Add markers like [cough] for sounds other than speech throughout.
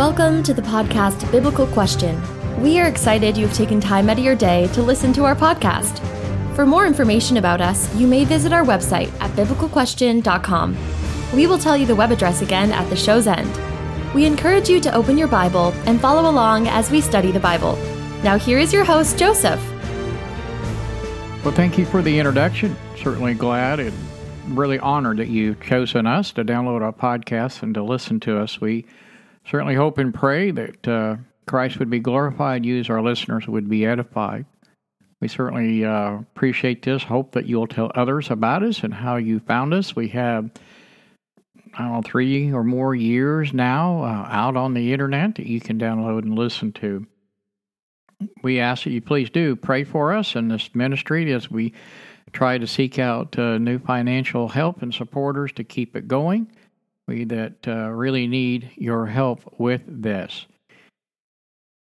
Welcome to the podcast Biblical Question. We are excited you've taken time out of your day to listen to our podcast. For more information about us, you may visit our website at biblicalquestion.com. We will tell you the web address again at the show's end. We encourage you to open your Bible and follow along as we study the Bible. Now, here is your host, Joseph. Well, thank you for the introduction. Certainly glad and really honored that you've chosen us to download our podcast and to listen to us. We certainly hope and pray that uh, Christ would be glorified, use our listeners would be edified. We certainly uh, appreciate this. Hope that you'll tell others about us and how you found us. We have, I don't know, three or more years now uh, out on the internet that you can download and listen to we ask that you please do pray for us in this ministry as we try to seek out uh, new financial help and supporters to keep it going. We that uh, really need your help with this.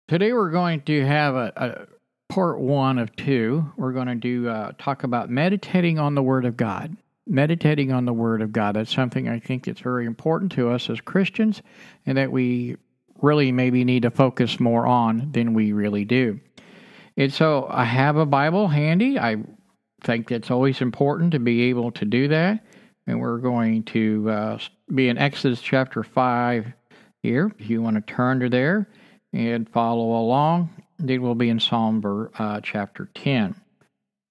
Today we're going to have a, a part one of two. We're going to do uh, talk about meditating on the Word of God. Meditating on the Word of God. That's something I think that's very important to us as Christians, and that we really maybe need to focus more on than we really do. And so I have a Bible handy. I think it's always important to be able to do that. And we're going to uh, be in Exodus chapter 5 here. If you want to turn to there and follow along, then we'll be in Psalm uh, chapter 10.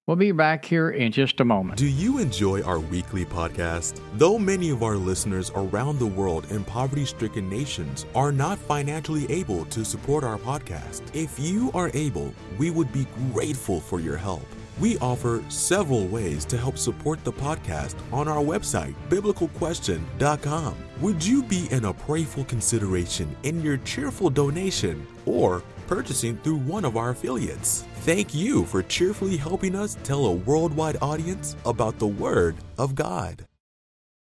We'll be back here in just a moment. Do you enjoy our weekly podcast? Though many of our listeners around the world in poverty stricken nations are not financially able to support our podcast, if you are able, we would be grateful for your help. We offer several ways to help support the podcast on our website, biblicalquestion.com. Would you be in a prayerful consideration in your cheerful donation or purchasing through one of our affiliates? Thank you for cheerfully helping us tell a worldwide audience about the Word of God.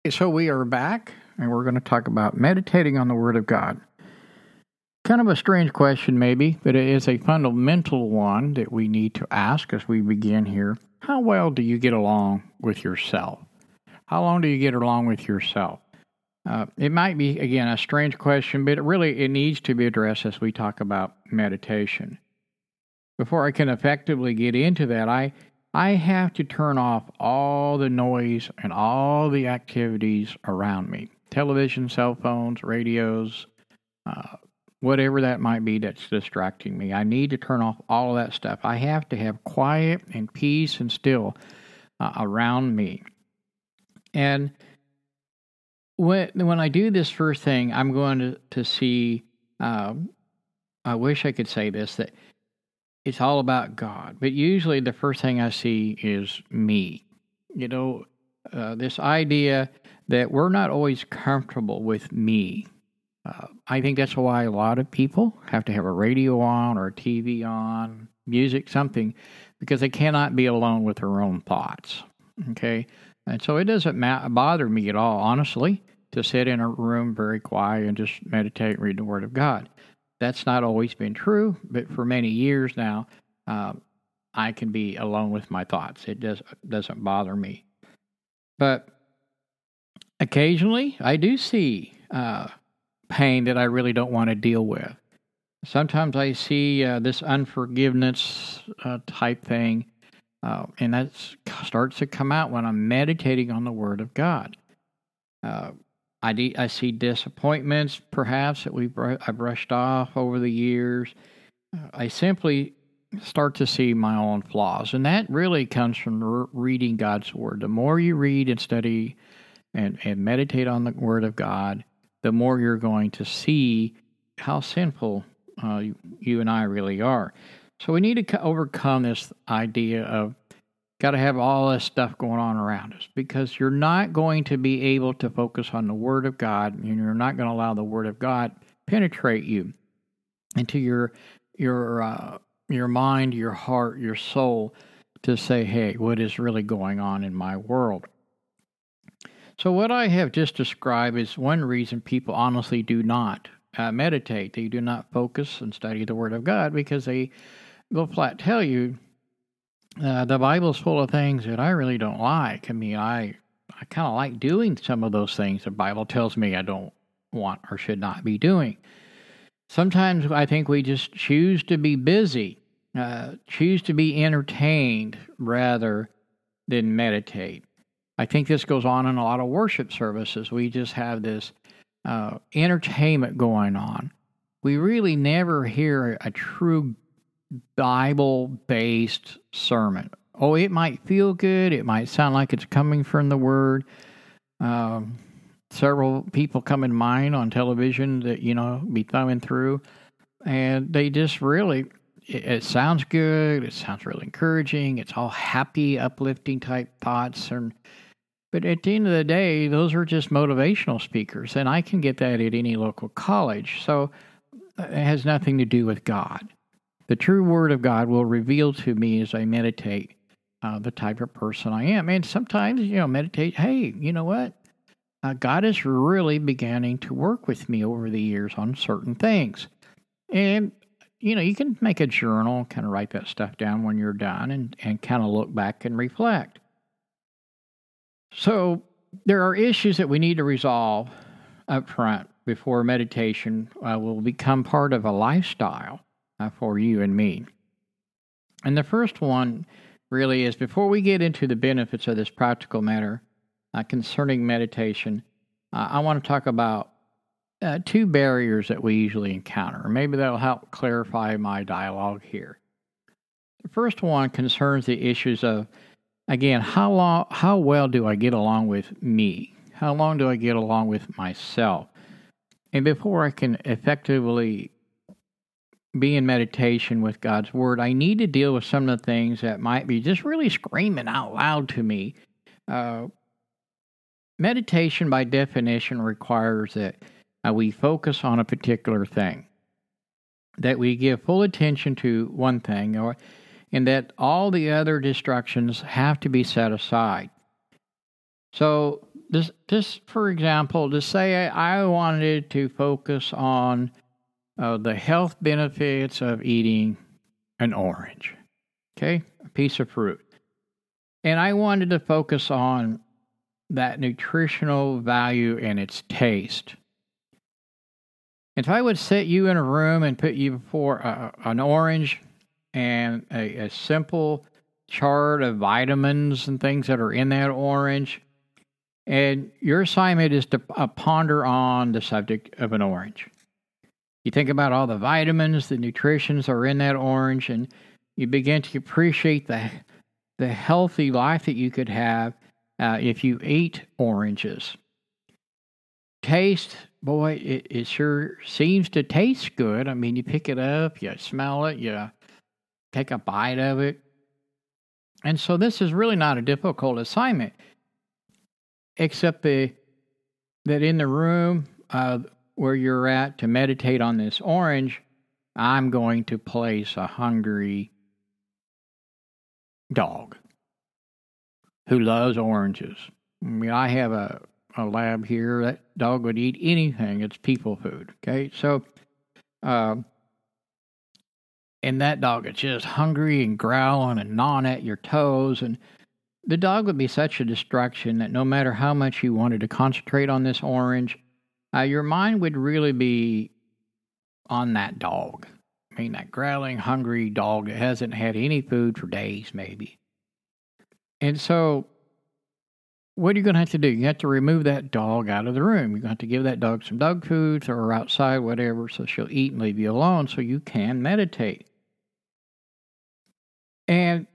So, we are back and we're going to talk about meditating on the Word of God. Kind of a strange question, maybe, but it is a fundamental one that we need to ask as we begin here. How well do you get along with yourself? How long do you get along with yourself? Uh, it might be again a strange question, but it really it needs to be addressed as we talk about meditation before I can effectively get into that, I I have to turn off all the noise and all the activities around me television, cell phones, radios, uh, whatever that might be that's distracting me. I need to turn off all of that stuff. I have to have quiet and peace and still uh, around me. And when, when I do this first thing, I'm going to, to see. Um, I wish I could say this that it's all about God. But usually the first thing I see is me. You know, uh, this idea that we're not always comfortable with me. Uh, I think that's why a lot of people have to have a radio on or a TV on, music, something, because they cannot be alone with their own thoughts. Okay? And so it doesn't ma- bother me at all, honestly, to sit in a room very quiet and just meditate and read the Word of God. That's not always been true, but for many years now, um, I can be alone with my thoughts. It does doesn't bother me. But occasionally, I do see uh, pain that I really don't want to deal with. Sometimes I see uh, this unforgiveness uh, type thing, uh, and that starts to come out when I'm meditating on the Word of God. Uh, I, de- I see disappointments, perhaps, that we br- I brushed off over the years. Uh, I simply start to see my own flaws. And that really comes from re- reading God's Word. The more you read and study and, and meditate on the Word of God, the more you're going to see how sinful uh, you, you and I really are. So we need to overcome this idea of got to have all this stuff going on around us because you're not going to be able to focus on the Word of God and you're not going to allow the Word of God penetrate you into your your uh, your mind, your heart, your soul to say, "Hey, what is really going on in my world?" So, what I have just described is one reason people honestly do not uh, meditate. They do not focus and study the Word of God because they will flat tell you uh, the Bible's full of things that I really don't like. I mean, I I kind of like doing some of those things the Bible tells me I don't want or should not be doing. sometimes I think we just choose to be busy, uh, choose to be entertained rather than meditate. I think this goes on in a lot of worship services. We just have this uh, entertainment going on. We really never hear a true Bible based sermon. Oh, it might feel good. It might sound like it's coming from the Word. Um, several people come in mind on television that, you know, be thumbing through, and they just really, it, sounds good. It sounds really encouraging. It's all happy, uplifting type thoughts. And, but at the end of the day, those are just motivational speakers, and I can get that at any local college. So uh, it has nothing to do with God. The true Word of God will reveal to me as I meditate uh, the type of person I am. And sometimes, you know, meditate, hey, you know what? Uh, God is really beginning to work with me over the years on certain things. And, you know, you can make a journal, kind of write that stuff down when you're done and, and kind of look back and reflect. So there are issues that we need to resolve up front before meditation uh, will become part of a lifestyle uh, for you and me. And the first one really is before we get into the benefits of this practical matter uh, concerning meditation, uh, I want to talk about uh, two barriers that we usually encounter. Maybe that'll help clarify my dialogue here. The first one concerns the issues of, again, how long, how well do I get along with me? How long do I get along with myself? And before I can effectively be in meditation with God's Word, I need to deal with some of the things that might be just really screaming out loud to me. Uh, meditation, by definition, requires that uh, we focus on a particular thing, that we give full attention to one thing, or and that all the other distractions have to be set aside. So, this, this for example, to say I wanted to focus on uh, the health benefits of eating an orange, okay, a piece of fruit. And I wanted to focus on that nutritional value and its taste. If I would set you in a room and put you before a, an orange and a, a simple chart of vitamins and things that are in that orange, and your assignment is to uh, ponder on the subject of an orange. You think about all the vitamins, the nutritions are in that orange, and you begin to appreciate the the healthy life that you could have uh, if you ate oranges. Taste, boy, it, it sure seems to taste good. I mean, you pick it up, you smell it, you take a bite of it. And so this is really not a difficult assignment, except the, that in the room, uh, where you're at to meditate on this orange, I'm going to place a hungry dog who loves oranges. I mean, I have a, a lab here. That dog would eat anything. It's people food. Okay. So, uh, and that dog is just hungry and growling and gnawing at your toes. And the dog would be such a distraction that no matter how much you wanted to concentrate on this orange, uh, your mind would really be on that dog. I mean, that growling, hungry dog that hasn't had any food for days, maybe. And so, what are you going to have to do? You have to remove that dog out of the room. You're going to have to give that dog some dog food or outside, whatever, so she'll eat and leave you alone so you can meditate. And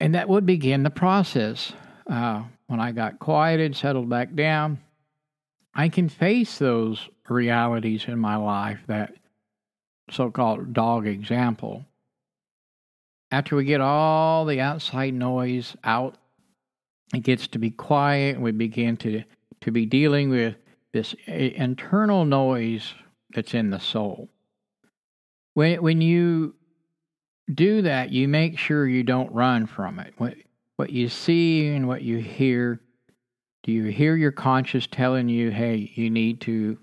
and that would begin the process. Uh, when I got quieted, settled back down, I can face those realities in my life, that so called dog example. After we get all the outside noise out, it gets to be quiet, and we begin to, to be dealing with this internal noise that's in the soul. When, when you do that, you make sure you don't run from it. What, what you see and what you hear do you hear your conscience telling you, hey, you need to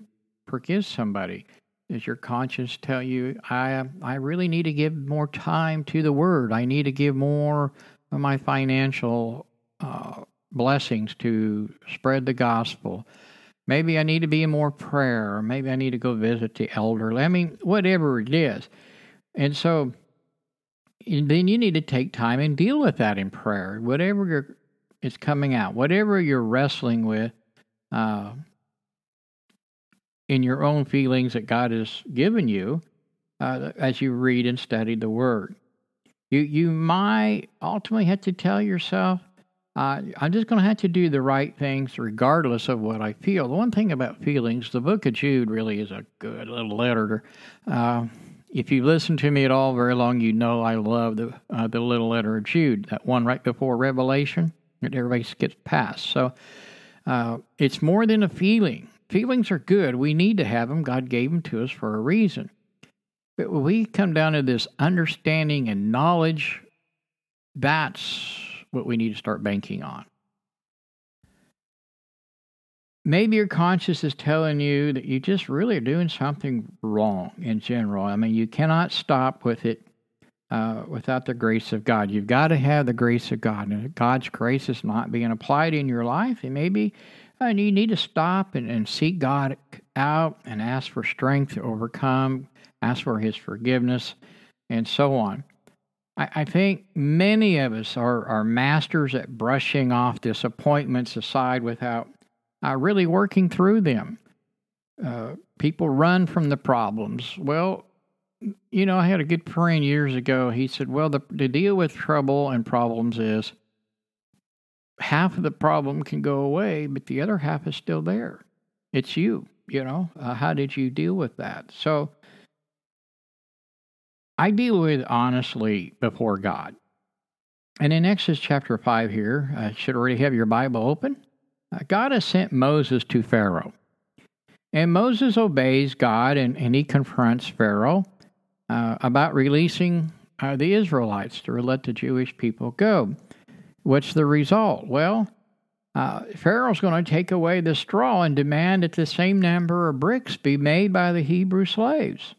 forgive somebody? Does your conscience tell you, I, I really need to give more time to the word? I need to give more of my financial uh, blessings to spread the gospel. Maybe I need to be in more prayer, or maybe I need to go visit the elderly. I mean, whatever it is. And so then you need to take time and deal with that in prayer. Whatever is coming out, whatever you're wrestling with uh, in your own feelings that God has given you uh, as you read and study the Word. You, you might ultimately have to tell yourself, uh, I'm just going to have to do the right things regardless of what I feel. The one thing about feelings, the book of Jude really is a good little letter. Uh, if you listen to me at all very long, you know I love the uh, the little letter of Jude, that one right before Revelation that everybody skips past. So uh, it's more than a feeling. Feelings are good. We need to have them. God gave them to us for a reason. But when we come down to this understanding and knowledge, that's what we need to start banking on. Maybe your conscience is telling you that you just really are doing something wrong in general. I mean, you cannot stop with it uh, without the grace of God. You've got to have the grace of God. And if God's grace is not being applied in your life, and maybe uh, you need to stop and, and seek God out and ask for strength to overcome, ask for His forgiveness, and so on. I, I think many of us are, are masters at brushing off disappointments aside without uh, really working through them. Uh, people run from the problems. Well, you know, I had a good friend years ago. He said, Well, the, the deal with trouble and problems is half of the problem can go away, but the other half is still there. It's you, you know. Uh, how did you deal with that? So, I deal with honestly before God. And in Exodus chapter 5 here, I should already have your Bible open. Uh, God has sent Moses to Pharaoh. And Moses obeys God and, and he confronts Pharaoh uh, about releasing uh, the Israelites to let the Jewish people go. What's the result? Well, uh, Pharaoh's going to take away the straw and demand that the same number of bricks be made by the Hebrew slaves.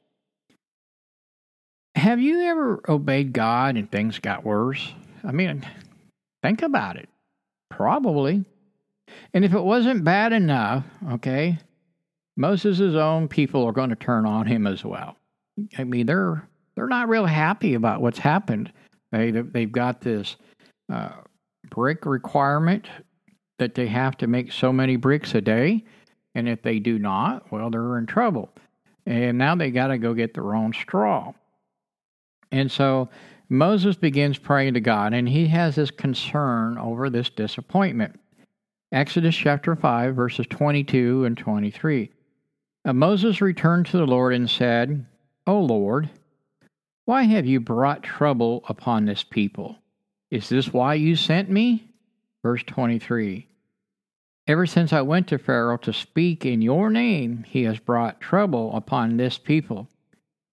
Have you ever obeyed God and things got worse? I mean, think about it. Probably. And if it wasn't bad enough, okay, Moses' own people are going to turn on him as well. I mean, they're they're not real happy about what's happened. They they've got this uh, brick requirement that they have to make so many bricks a day, and if they do not, well, they're in trouble. And now they got to go get their own straw. And so Moses begins praying to God, and he has this concern over this disappointment. Exodus chapter 5, verses 22 and 23. And uh, Moses returned to the Lord and said, O Lord, why have you brought trouble upon this people? Is this why you sent me? Verse 23. Ever since I went to Pharaoh to speak in your name, he has brought trouble upon this people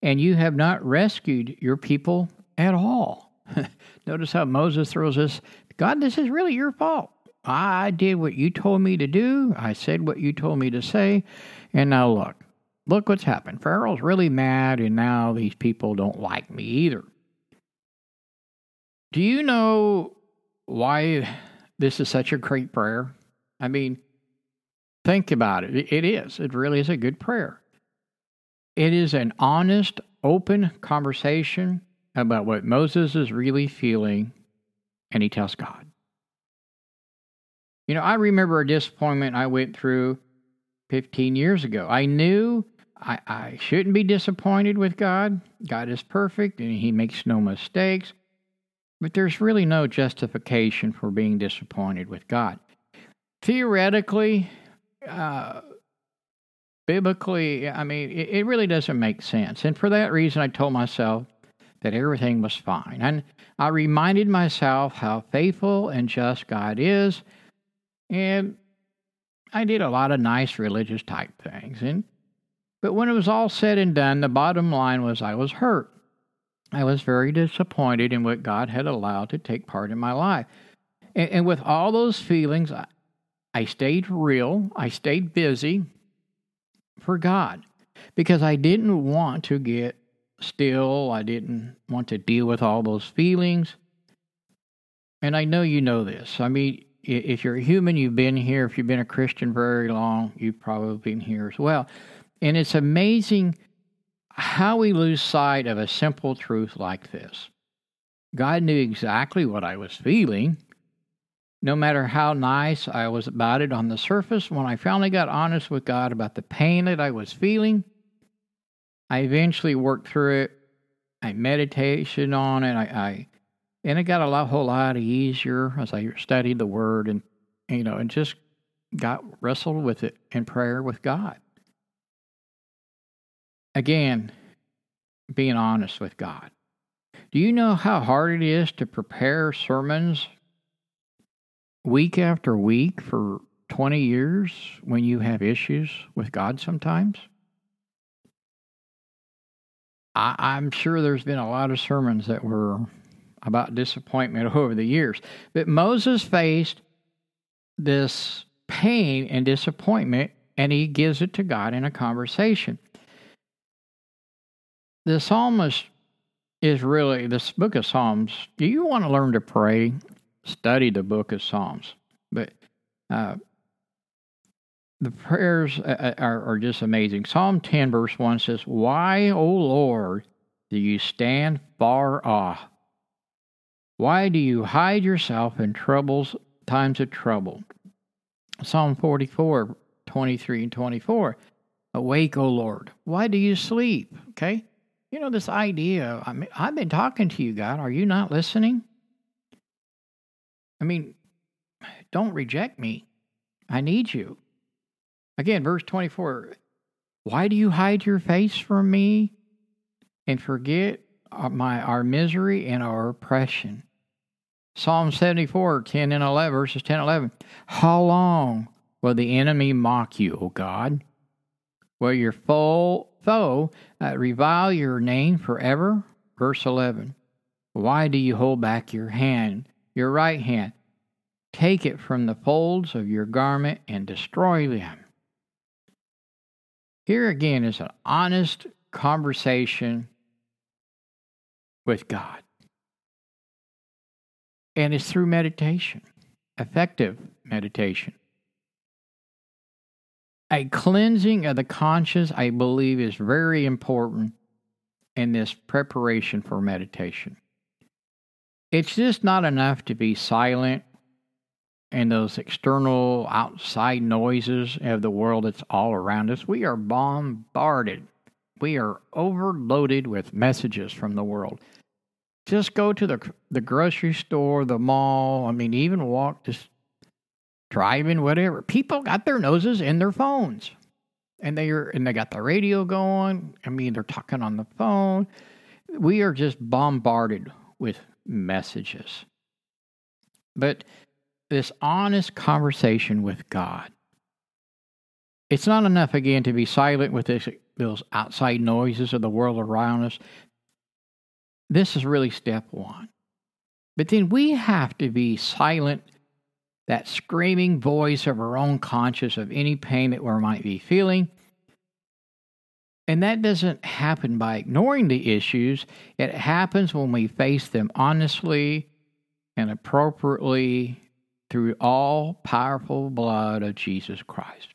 and you have not rescued your people at all. [laughs] Notice how Moses throws this God, this is really your fault. I did what you told me to do, I said what you told me to say, and now look. Look what's happened. Pharaoh's really mad, and now these people don't like me either. Do you know why this is such a great prayer? I mean, think about it. It is. It really is a good prayer. It is an honest, open conversation about what Moses is really feeling, and he tells God. You know, I remember a disappointment I went through 15 years ago. I knew I, I shouldn't be disappointed with God. God is perfect and He makes no mistakes. But there's really no justification for being disappointed with God. Theoretically, uh, biblically, I mean, it, it really doesn't make sense. And for that reason, I told myself that everything was fine. And I reminded myself how faithful and just God is. And I did a lot of nice religious type things. And but when it was all said and done, the bottom line was I was hurt. I was very disappointed in what God had allowed to take part in my life. And, and with all those feelings, I, I stayed real. I stayed busy for God because I didn't want to get still. I didn't want to deal with all those feelings. And I know you know this. I mean, if you're a human, you've been here. If you've been a Christian very long, you've probably been here as well. And it's amazing how we lose sight of a simple truth like this. God knew exactly what I was feeling. No matter how nice I was about it on the surface, when I finally got honest with God about the pain that I was feeling, I eventually worked through it. I meditation on it. I, I and it got a lot, whole lot easier as I studied the Word and you know, and just got wrestled with it in prayer with God. Again, being honest with God. Do you know how hard it is to prepare sermons week after week for 20 years when you have issues with God sometimes? I, am sure there's been a lot of sermons that were about disappointment over the years. But Moses faced this pain and disappointment, and he gives it to God in a conversation. The psalmist is really, this book of Psalms, do you want to learn to pray? Study the book of Psalms. But uh, the prayers uh, uh, are, are just amazing. Psalm 10, verse 1 says, Why, O Lord, do you stand far off? Why do you hide yourself in troubles, times of trouble? Psalm 44, 23 and 24. Awake, O Lord. Why do you sleep? Okay. You know, this idea, I mean, I've been talking to you, God. Are you not listening? I mean, don't reject me. I need you. Again, verse 24 Why do you hide your face from me and forget my, our misery and our oppression? Psalm 74, 10 and 11, verses 10 and 11. How long will the enemy mock you, O God? Will your foe, foe uh, revile your name forever? Verse 11. Why do you hold back your hand, your right hand? Take it from the folds of your garment and destroy them. Here again is an honest conversation with God. And it's through meditation, effective meditation. A cleansing of the conscience, I believe, is very important in this preparation for meditation. It's just not enough to be silent and those external outside noises of the world that's all around us, we are bombarded. We are overloaded with messages from the world. Just go to the the grocery store, the mall. I mean, even walk, just driving, whatever. People got their noses in their phones, and they are and they got the radio going. I mean, they're talking on the phone. We are just bombarded with messages. But this honest conversation with God. It's not enough, again, to be silent with this, those outside noises of the world around us. This is really step one. But then we have to be silent, that screaming voice of our own conscience of any pain that we might be feeling. And that doesn't happen by ignoring the issues. It happens when we face them honestly and appropriately through all powerful blood of Jesus Christ.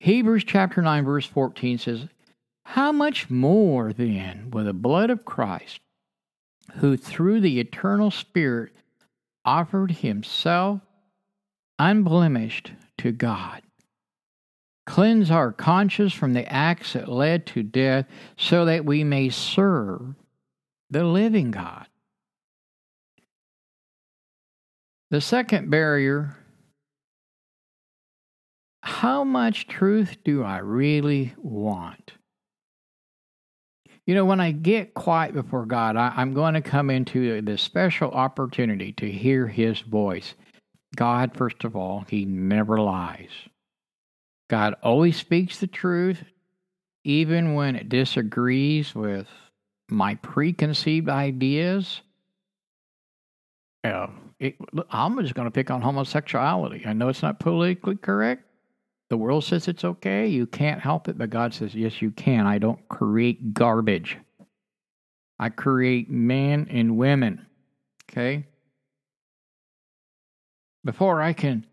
Hebrews chapter 9 verse 14 says, "How much more then will the blood of Christ, who through the eternal Spirit offered himself unblemished to God, cleanse our conscience from the acts that led to death, so that we may serve the living God." The second barrier how much truth do I really want? You know, when I get quiet before God, I, am going to come into this special opportunity to hear His voice. God, first of all, He never lies. God always speaks the truth, even when it disagrees with my preconceived ideas. Uh, it, I'm just going to pick on homosexuality. I know it's not politically correct. The world says it's okay. You can't help it, but God says, yes, you can. I don't create garbage. I create men and women. Okay? Before I can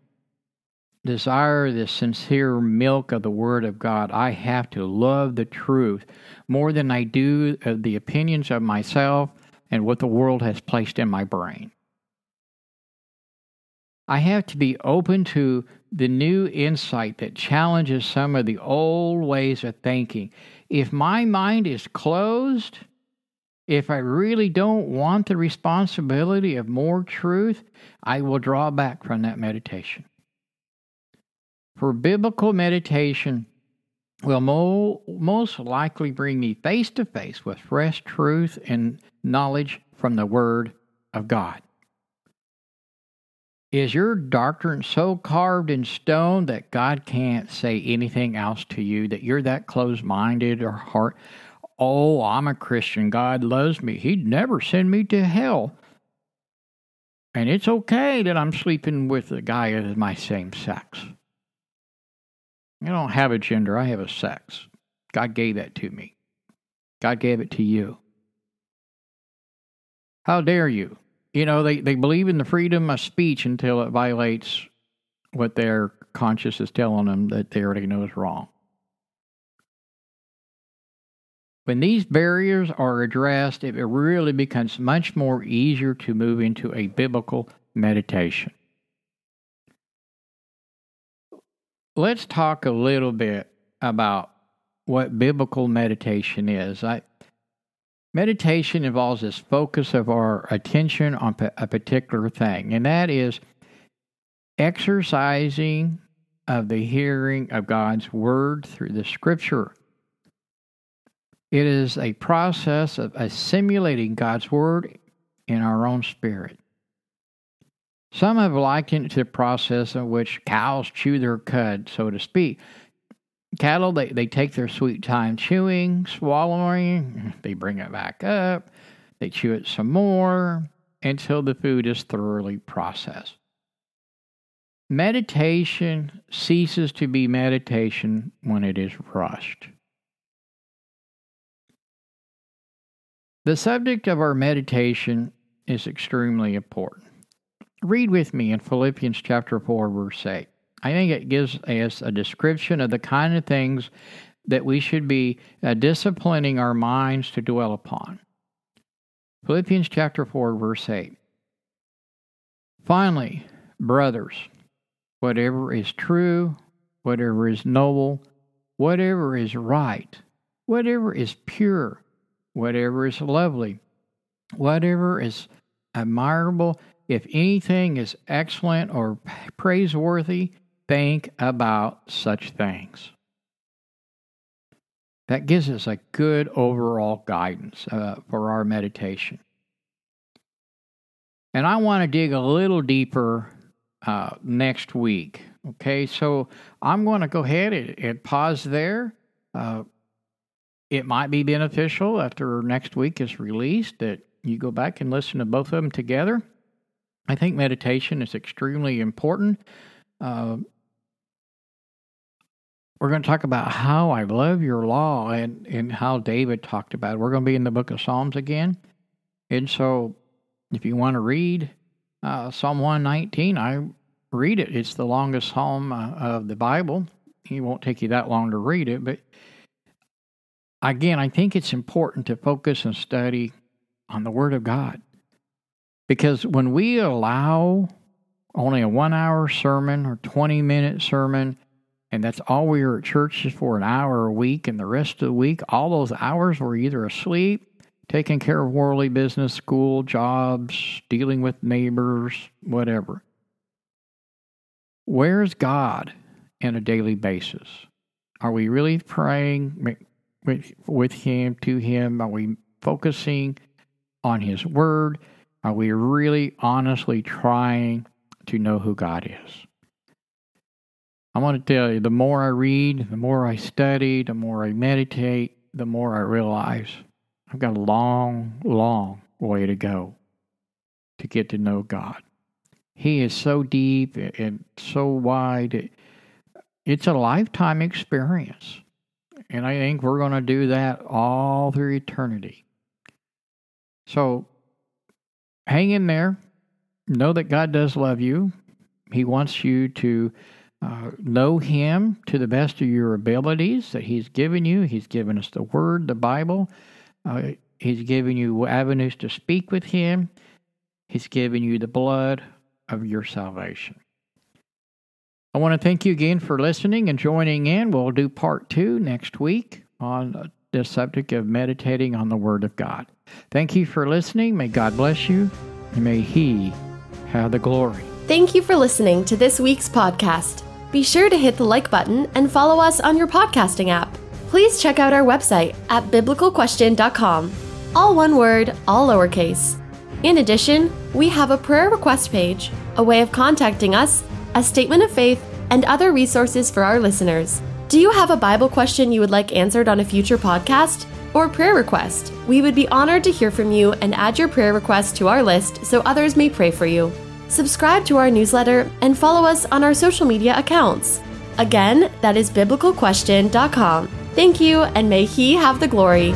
desire the sincere milk of the Word of God, I have to love the truth more than I do uh, the opinions of myself and what the world has placed in my brain. I have to be open to the new insight that challenges some of the old ways of thinking. If my mind is closed, if I really don't want the responsibility of more truth, I will draw back from that meditation. For biblical meditation will mo- most likely bring me face to face with fresh truth and knowledge from the Word of God. Is your doctrine so carved in stone that God can't say anything else to you, that you're that closed minded or heart? Oh, I'm a Christian. God loves me. He'd never send me to hell. And it's okay that I'm sleeping with a guy of my same sex. I don't have a gender, I have a sex. God gave that to me. God gave it to you. How dare you? You know, they, they believe in the freedom of speech until it violates what their conscience is telling them that they already know is wrong. When these barriers are addressed, it really becomes much more easier to move into a biblical meditation. Let's talk a little bit about what biblical meditation is. I, meditation involves this focus of our attention on a particular thing, and that is exercising of the hearing of God's word through the scripture. It is a process of assimilating God's word in our own spirit. Some have likened it to the process in which cows chew their cud, so to speak. Cattle, they, they take their sweet time chewing, swallowing, they bring it back up, they chew it some more until the food is thoroughly processed. Meditation ceases to be meditation when it is rushed. The subject of our meditation is extremely important. Read with me in Philippians chapter 4, verse 8. I think it gives us a description of the kind of things that we should be uh, disciplining our minds to dwell upon. Philippians chapter 4, verse 8. Finally, brothers, whatever is true, whatever is noble, whatever is right, whatever is pure, whatever is lovely, whatever is admirable, if anything is excellent or praiseworthy, think about such things. That gives us a good overall guidance uh, for our meditation. And I want to dig a little deeper uh, next week. Okay, so I'm going to go ahead and, and pause there. Uh, it might be beneficial after next week is released that you go back and listen to both of them together. I think meditation is extremely important. Uh, we're going to talk about how I love your law and, and how David talked about it. We're going to be in the book of Psalms again. And so if you want to read uh, Psalm 119, I read it. It's the longest psalm uh, of the Bible. It won't take you that long to read it, but again, I think it's important to focus and study on the Word of God. Because when we allow only a one hour sermon or 20 minute sermon, and that's all we are at church for an hour a week, and the rest of the week, all those hours we're either asleep, taking care of worldly business, school, jobs, dealing with neighbors, whatever. Where's God in a daily basis? Are we really praying with Him, to Him? Are we focusing on His Word? Are we really honestly trying to know who God is? I want to tell you the more I read, the more I study, the more I meditate, the more I realize I've got a long, long way to go to get to know God. He is so deep and so wide. It's a lifetime experience. And I think we're going to do that all through eternity. So hang in there. Know that God does love you. He wants you to uh, know Him to the best of your abilities that He's given you. He's given us the Word, the Bible. Uh, he's given you avenues to speak with Him. He's given you the blood of your salvation. I want to thank you again for listening and joining in. We'll do part two next week on the subject of meditating on the Word of God. Thank you for listening. May God bless you, and may He have the glory. Thank you for listening to this week's podcast. Be sure to hit the like button and follow us on your podcasting app. Please check out our website at biblicalquestion.com. All one word, all lowercase. In addition, we have a prayer request page, a way of contacting us, a statement of faith, and other resources for our listeners. Do you have a Bible question you would like answered on a future podcast? Or prayer request? We would be honored to hear from you and add your prayer request to our list so others may pray for you subscribe to our newsletter, and follow us on our social media accounts. Again, that is biblicalquestion.com. Thank you, and may He have the glory.